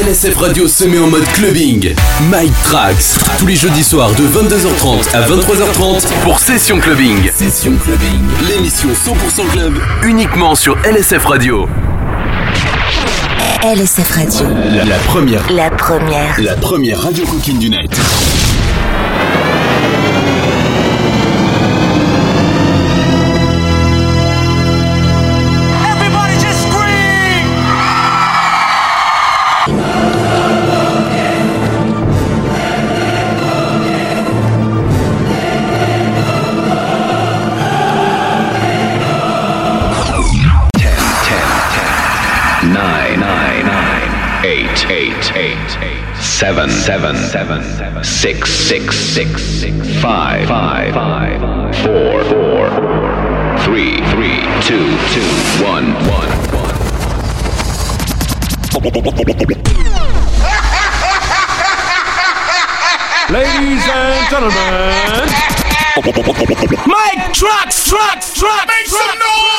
LSF Radio se met en mode clubbing. Mike Tracks, tous les jeudis soirs de 22h30 à 23h30 pour Session Clubbing. Session Clubbing, l'émission 100% club, uniquement sur LSF Radio. LSF Radio. La, la première. La première. La première radio coquine du net. Seven, seven, seven, six, six, six, six, five, five, five, four, four, three, three, two, two, one, one, one. Ladies and gentlemen, Mike Tracks, Trucks, Trucks, make some noise!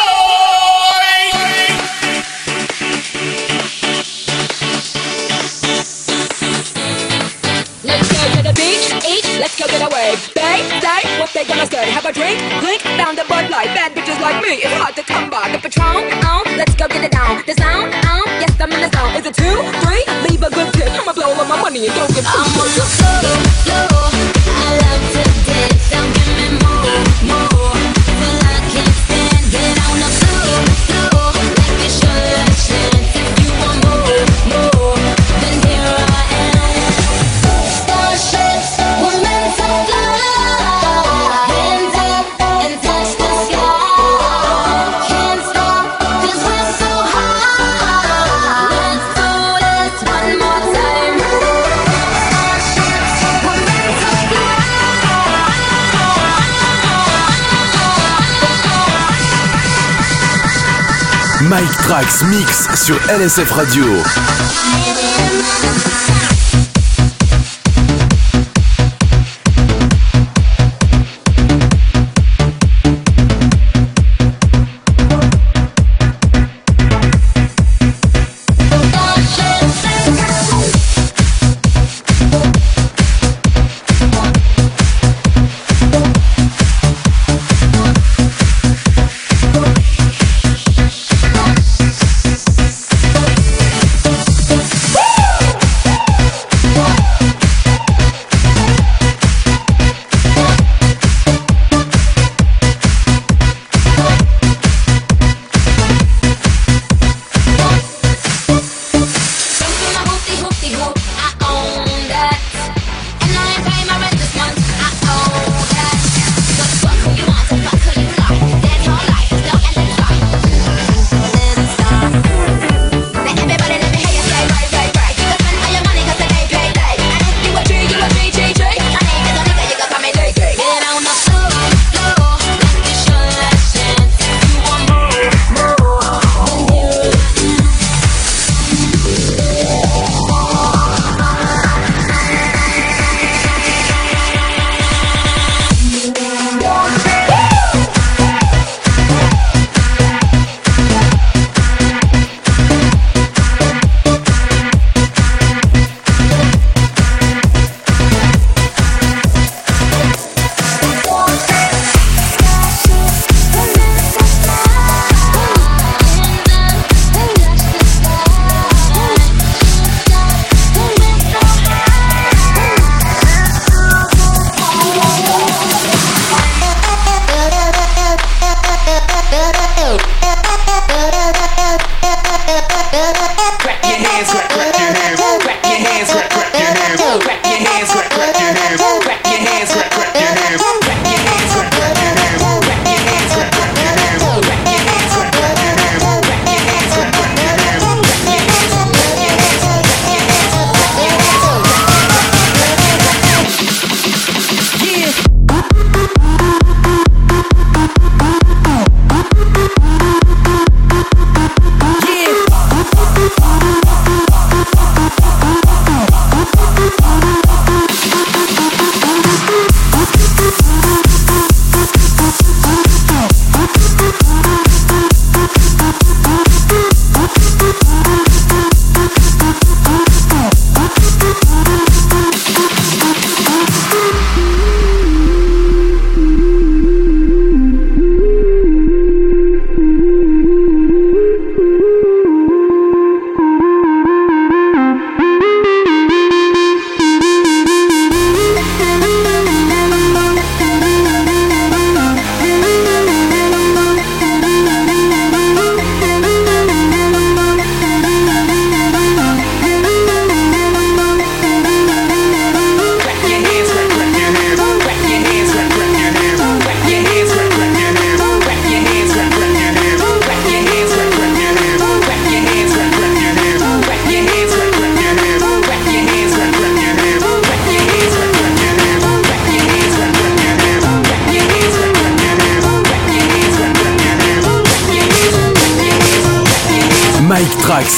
Let's go get away. They say what they gonna say. Have a drink, blink, found a Bud Light. Bad bitches like me, it's hard to come by. The Patron, oh, let's go get it down. The sound, oh, yes, I'm in the zone. Is it two, three? Leave a good tip. I'ma blow all my money and don't get I'm on the floor, Mike Tracks Mix sur LSF Radio.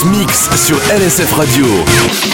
Mix sur LSF Radio.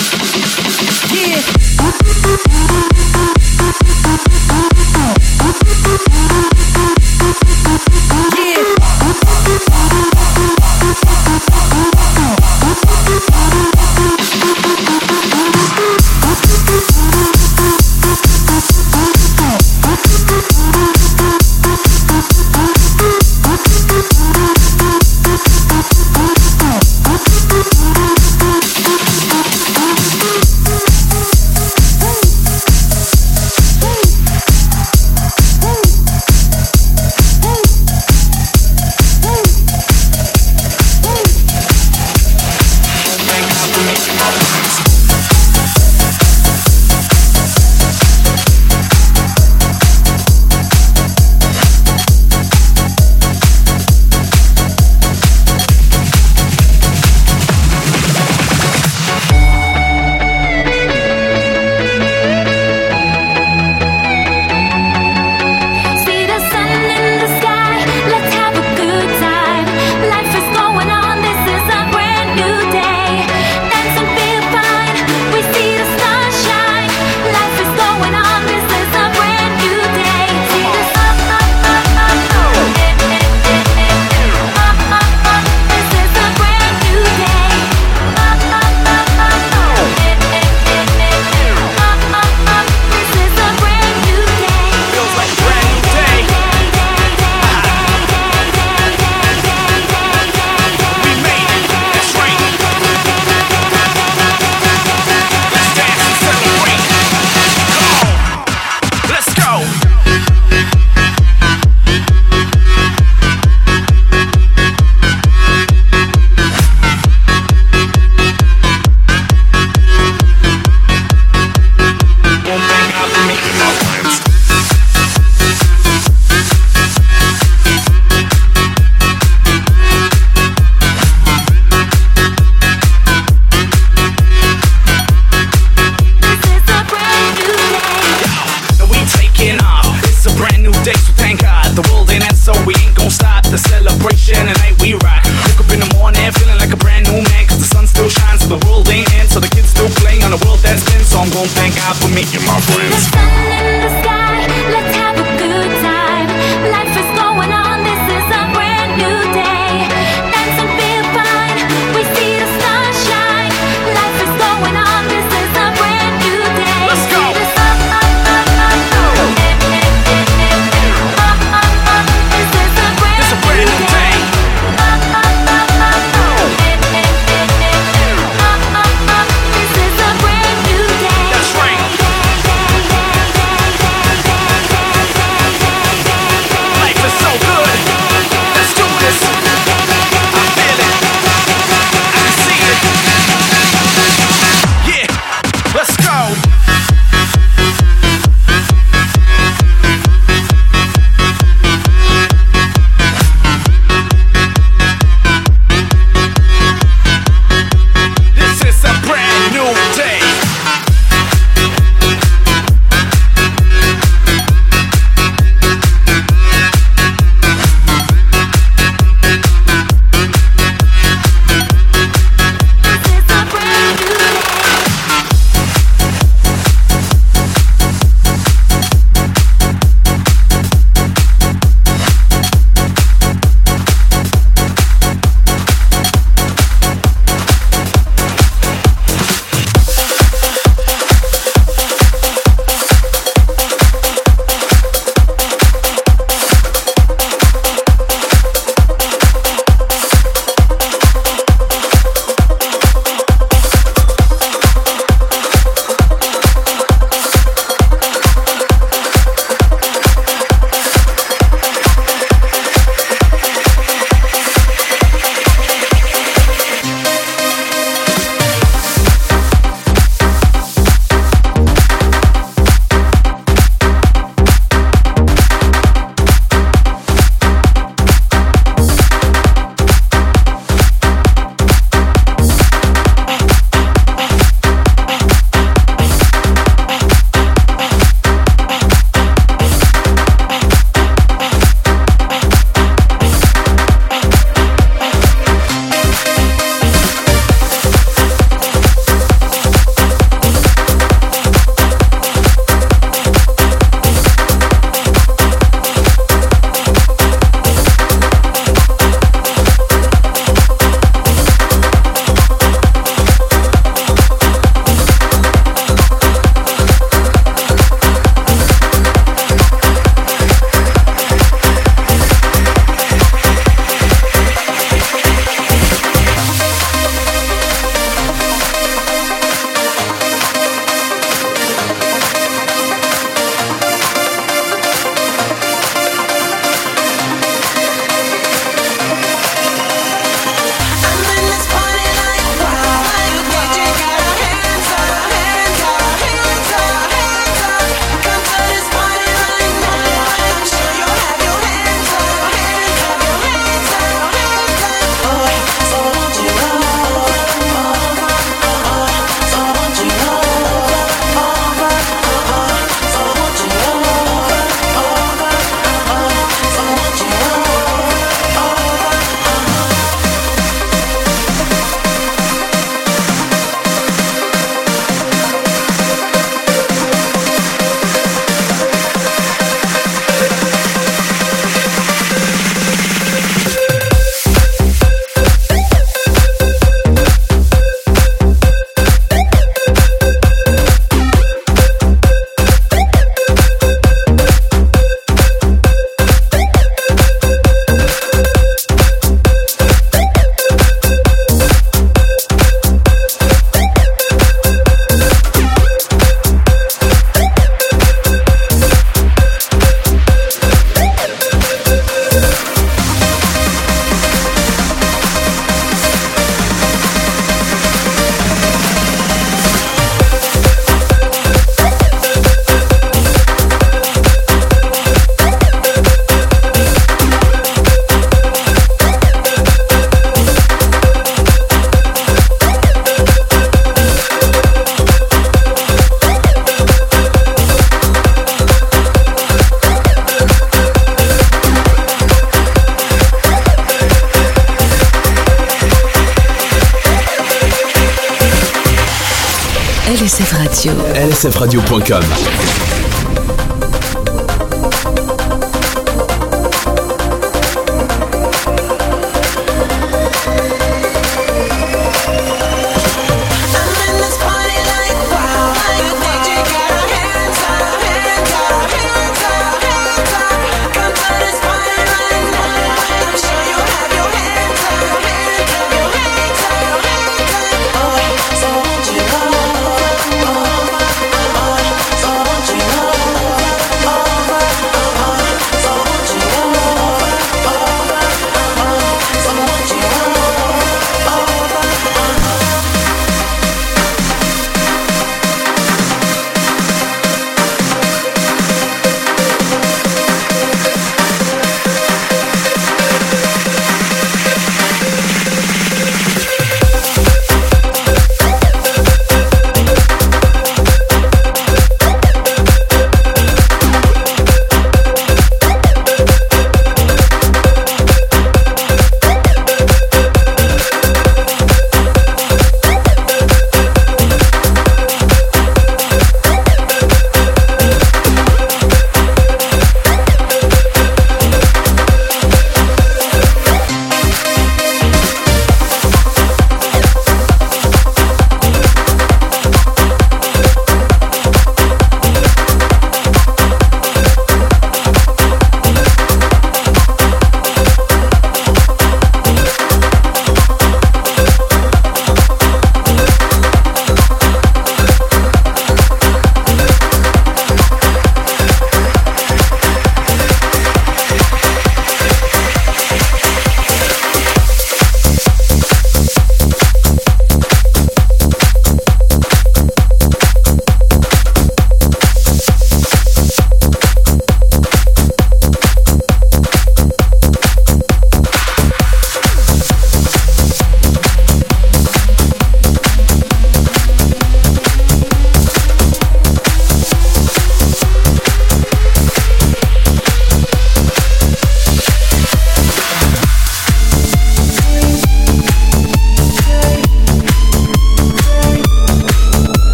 Radio. lsfradio.com.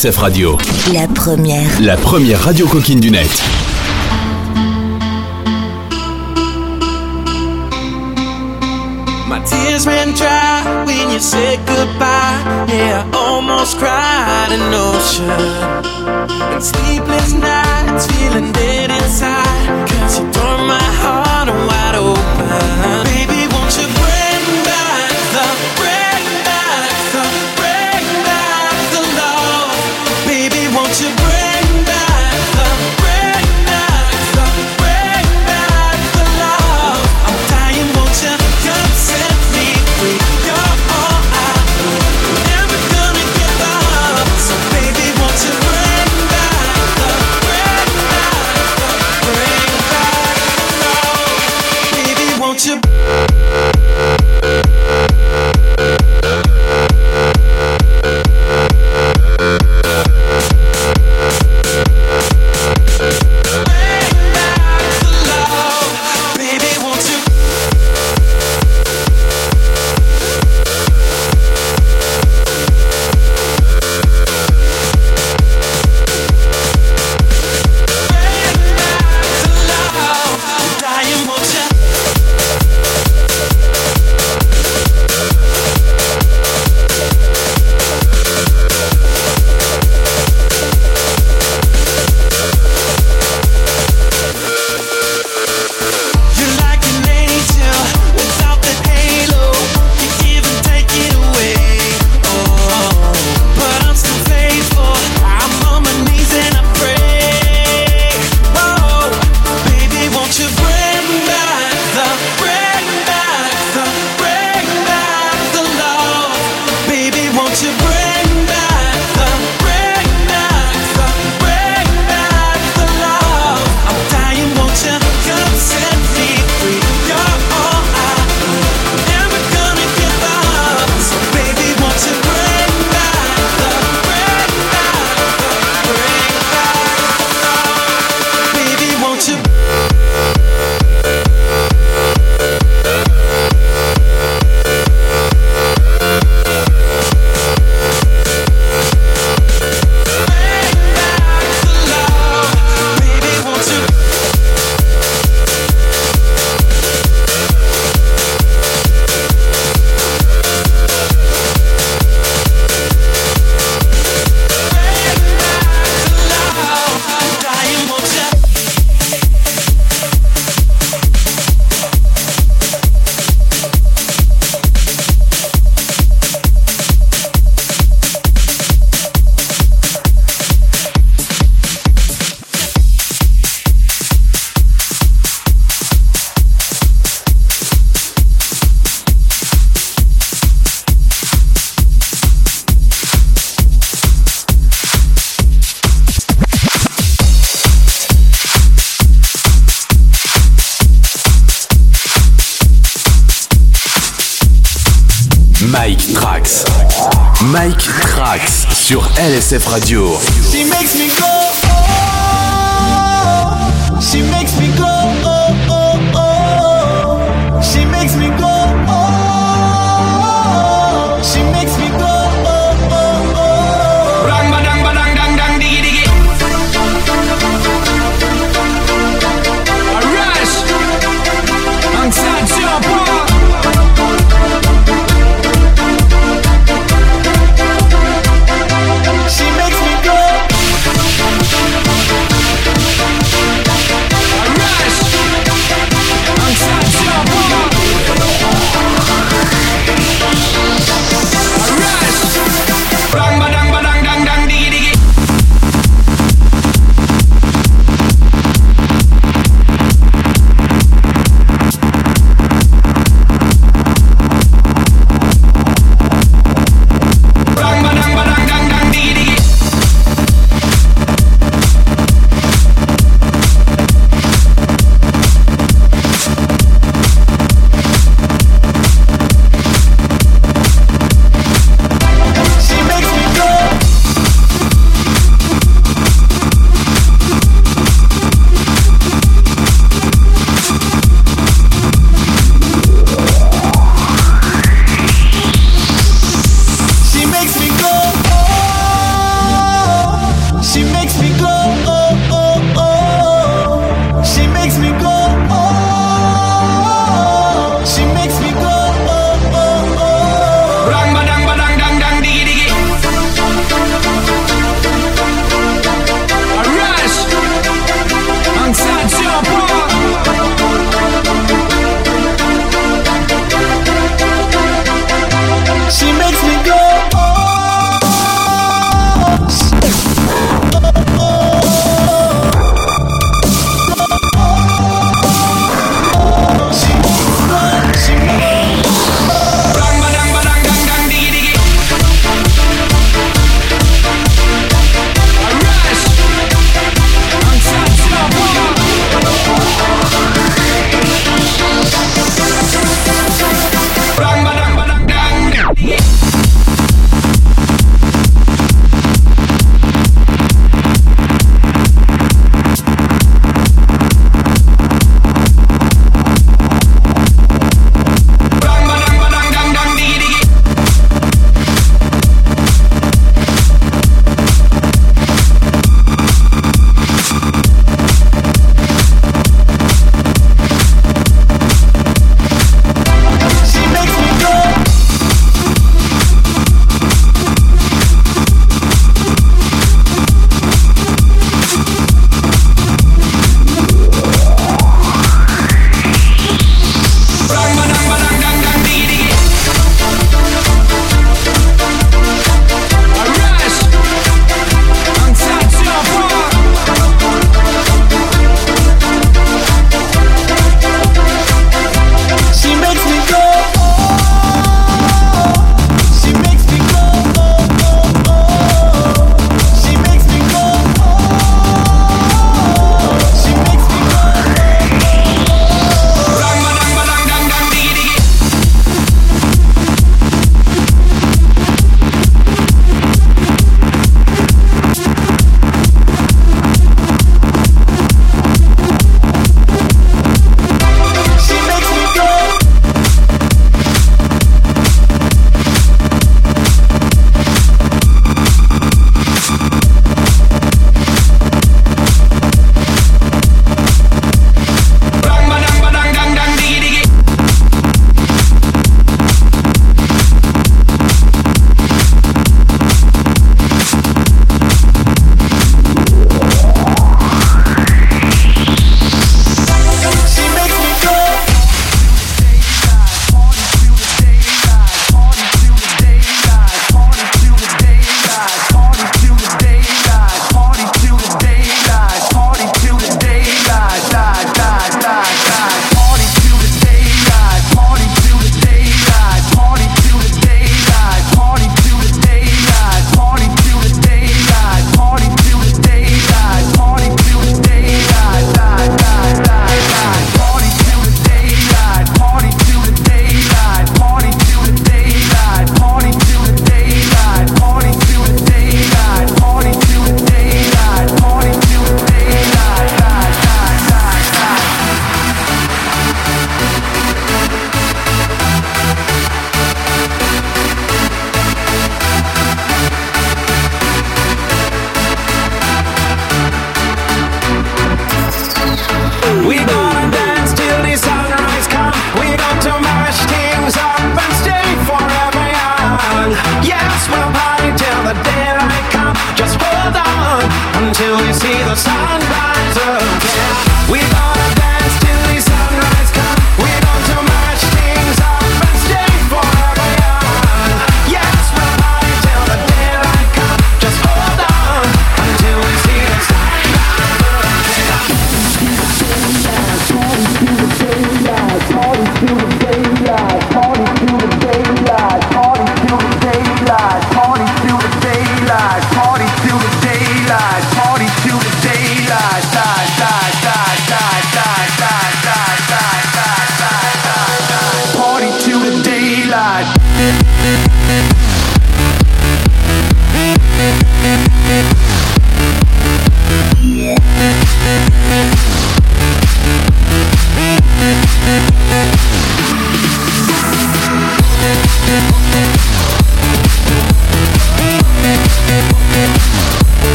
SF Radio. La première. La première radio coquine du net. My tears ran dry when you said goodbye. Yeah, I almost cried an ocean. And sleepless nights, feeling dead inside. SF Radio.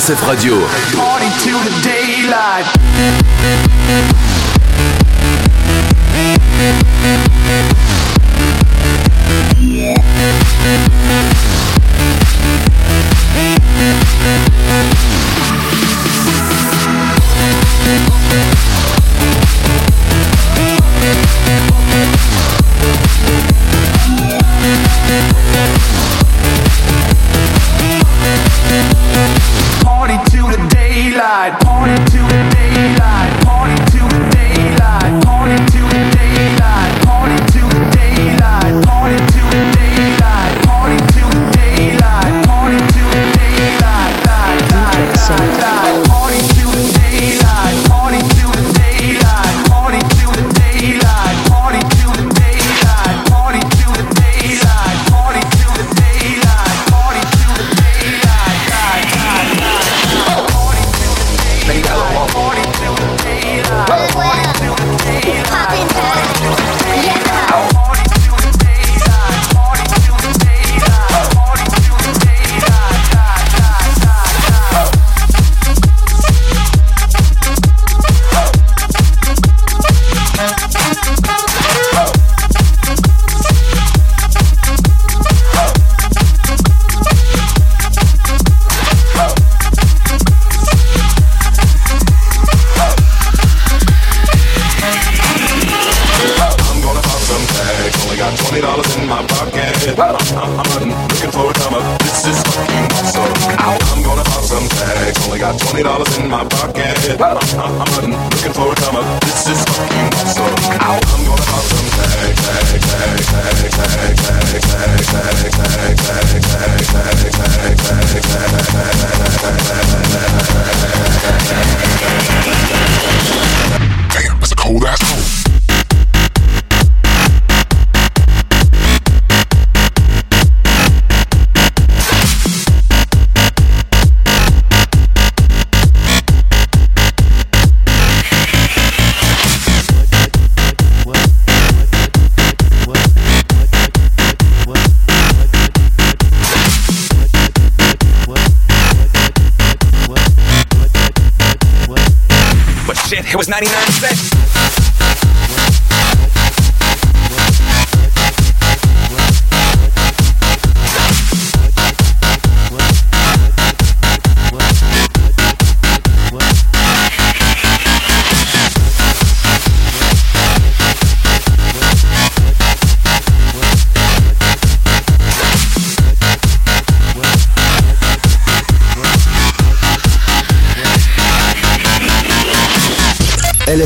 SF Radio.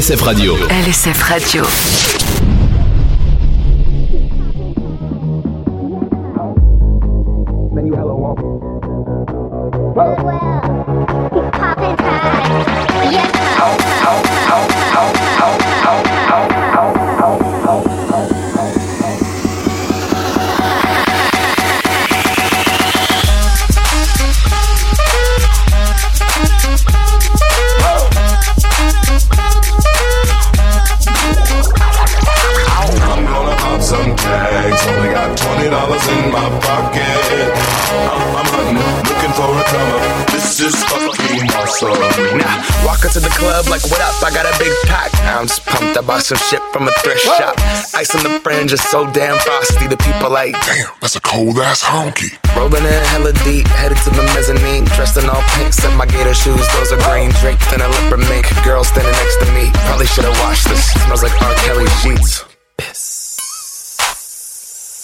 LSF Radio. LSF Radio. Some shit from a thrift shop. Ice on the fringe is so damn frosty. The people like, Damn, that's a cold ass honky. rolling in hella deep, headed to the mezzanine. Dressed in all pink, set my gator shoes. Those are green draped and a leopard mink. Girl standing next to me. Probably should have washed this. Smells like R. Kelly sheets.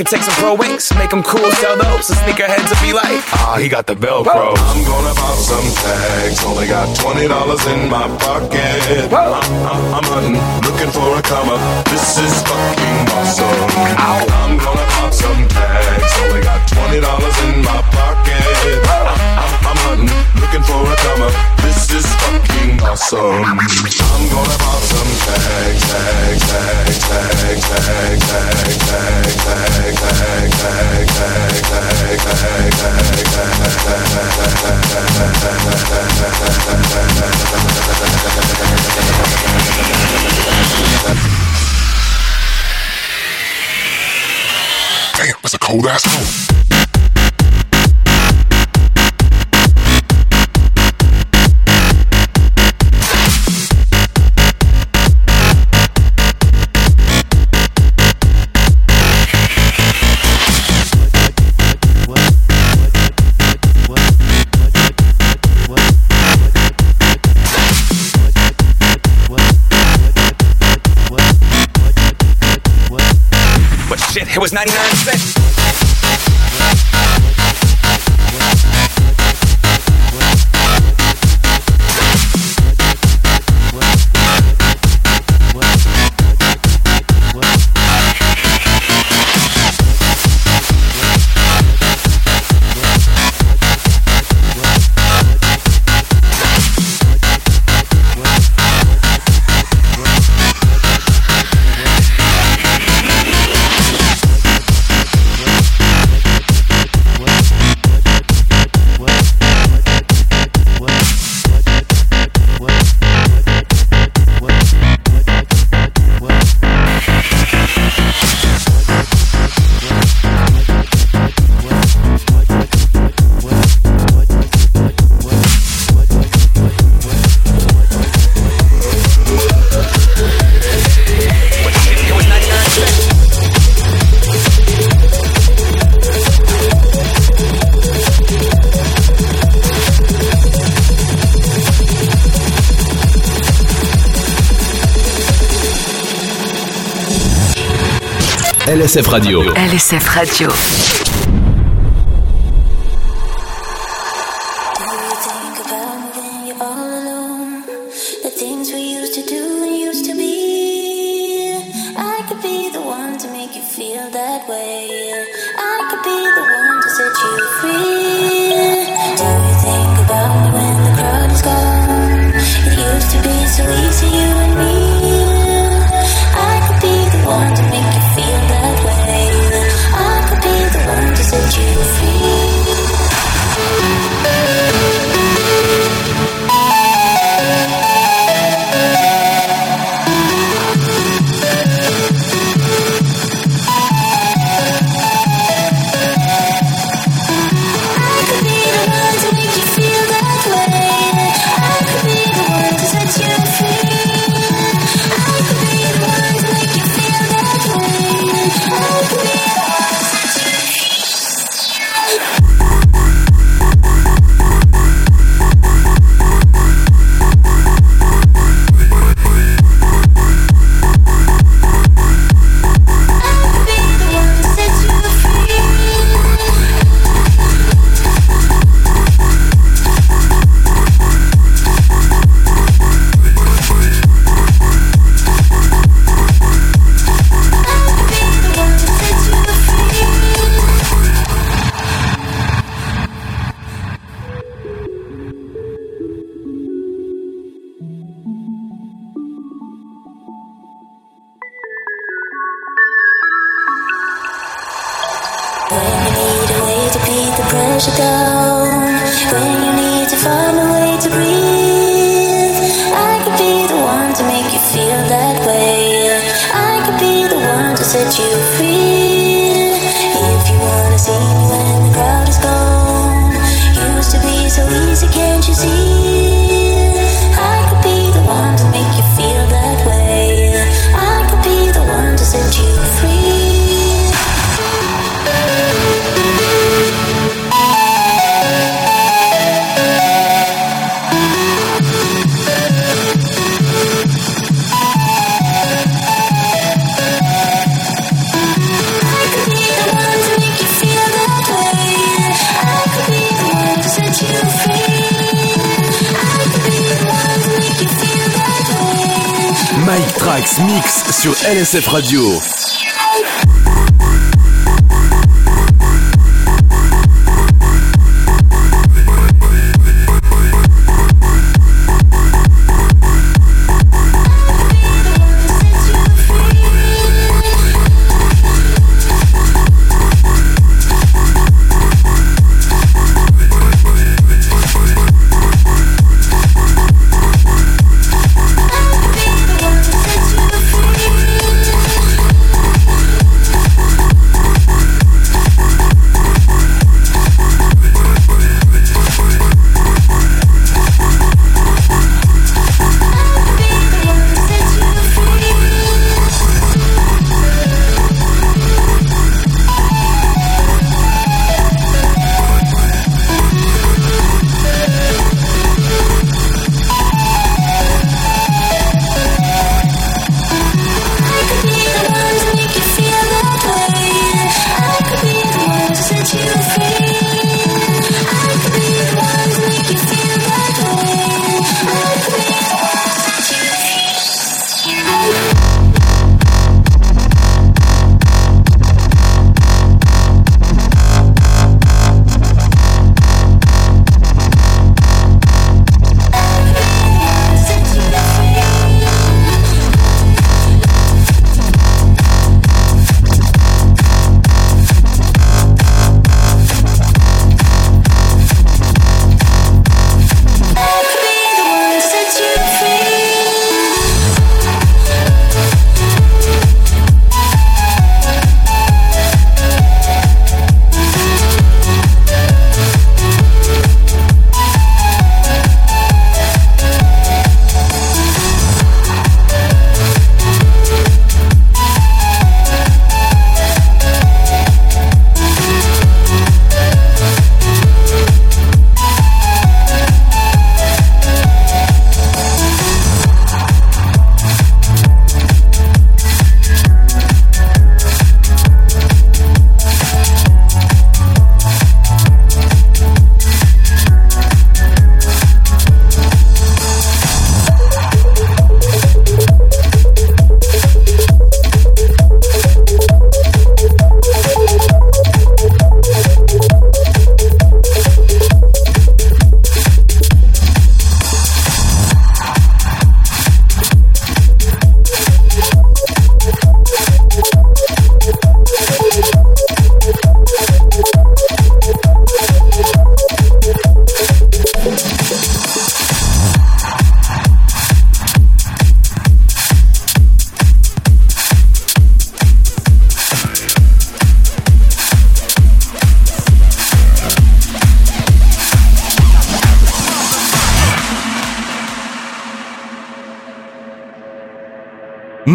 Could take some pro wings, make them cool, sell those. So sneakerheads will be like, ah, he got the Velcro. I'm gonna pop some tags. Only got twenty dollars in my pocket. I'm, I'm, I'm hunting, looking for a comma. This is fucking awesome. I'm gonna pop some tags. Only got twenty dollars in my pocket. I'm, I'm, I'm hunting, looking for a come up. This is fucking awesome. I'm gonna pop some tags, tags, tags, tags, tags, tags, tags, tags, tags, tags, tags, tags, tags, tags, Damn, that's a cold ass home. Shit, it was 99 cents. LSF Radio. LSF Radio. SF Radio.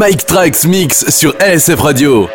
Mike Trax Mix sur LSF Radio.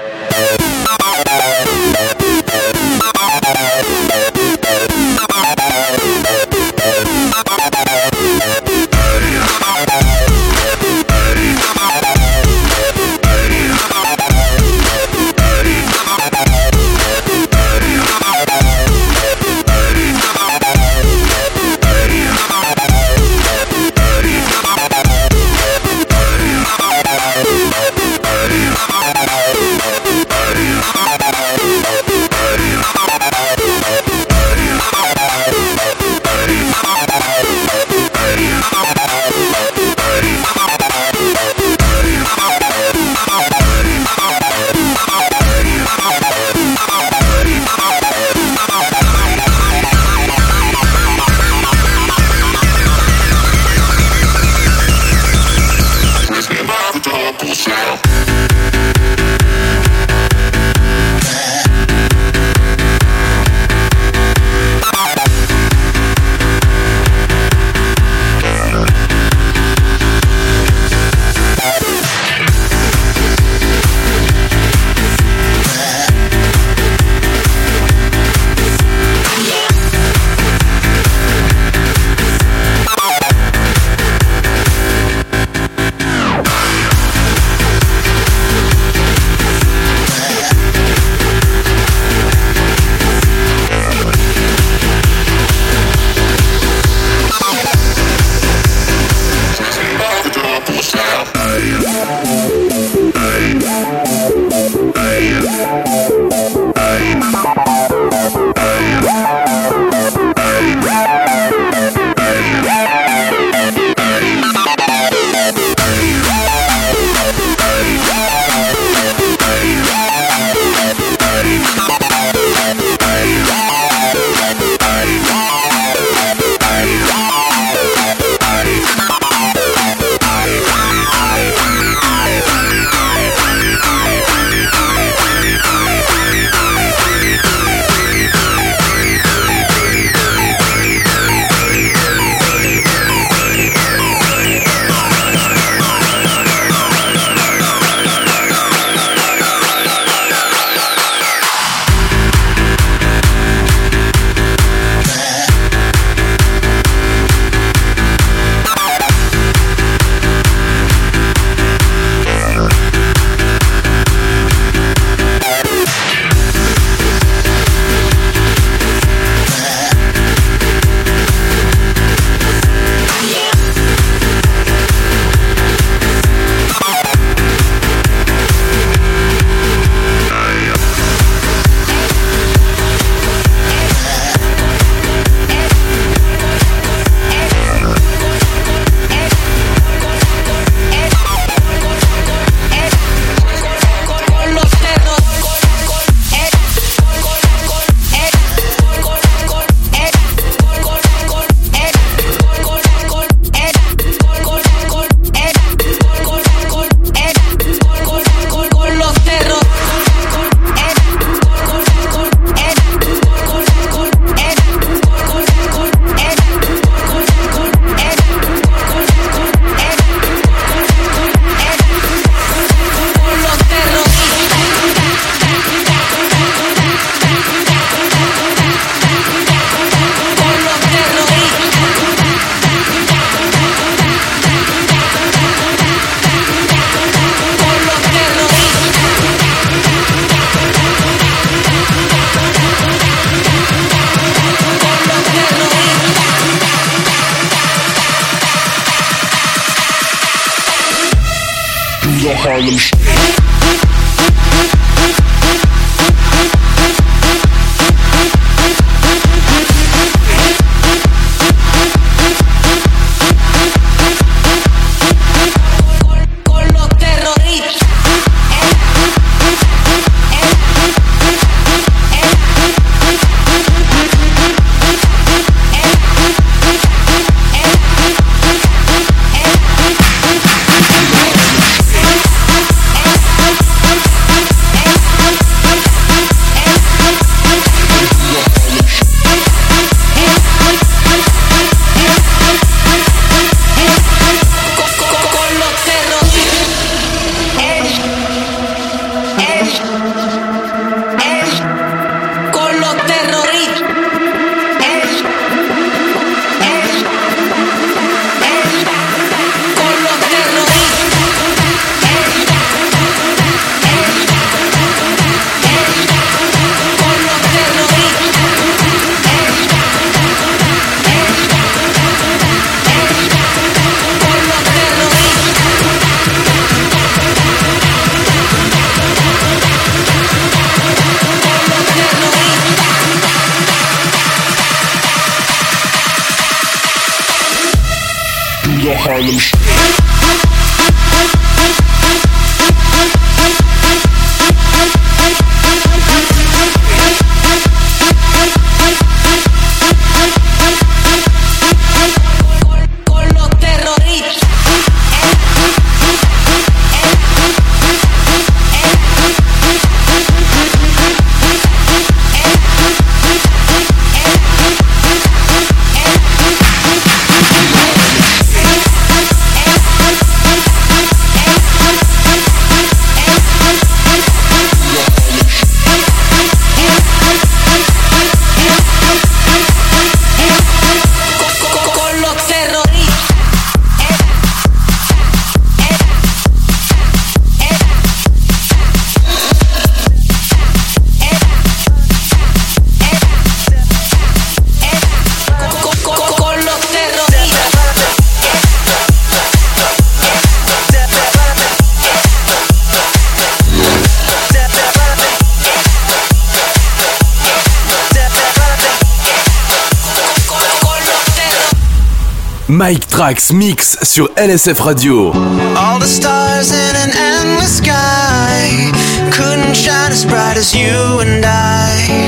Mike Trax Mix sur LSF Radio. All the stars in an endless sky couldn't shine as bright as you and I.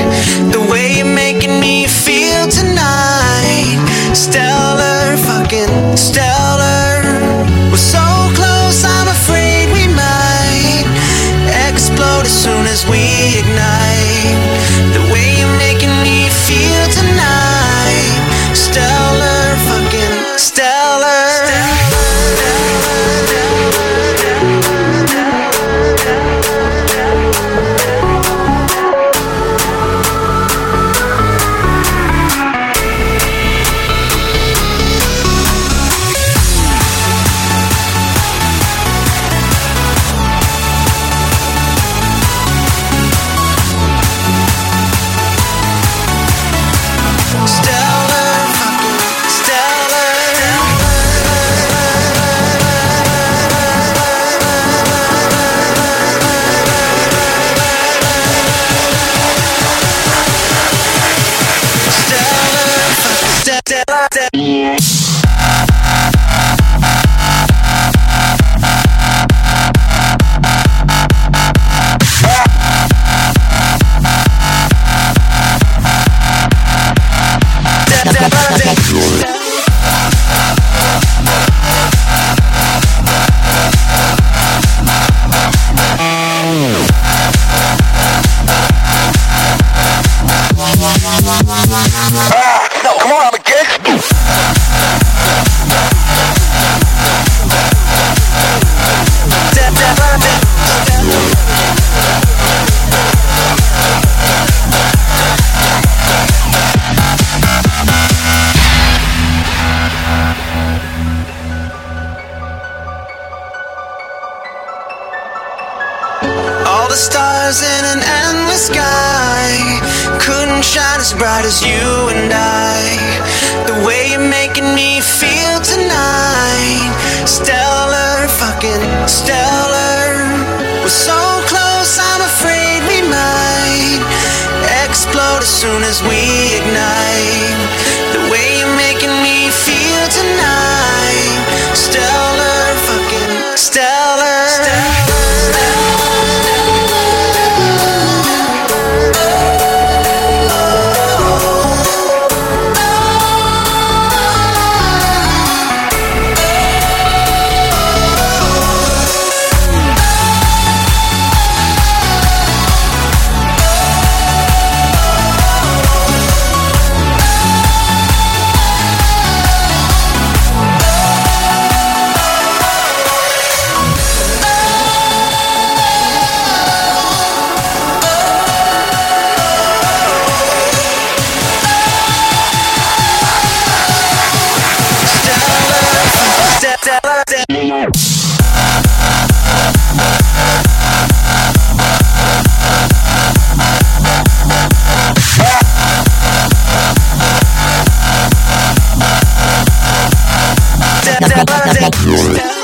Pure.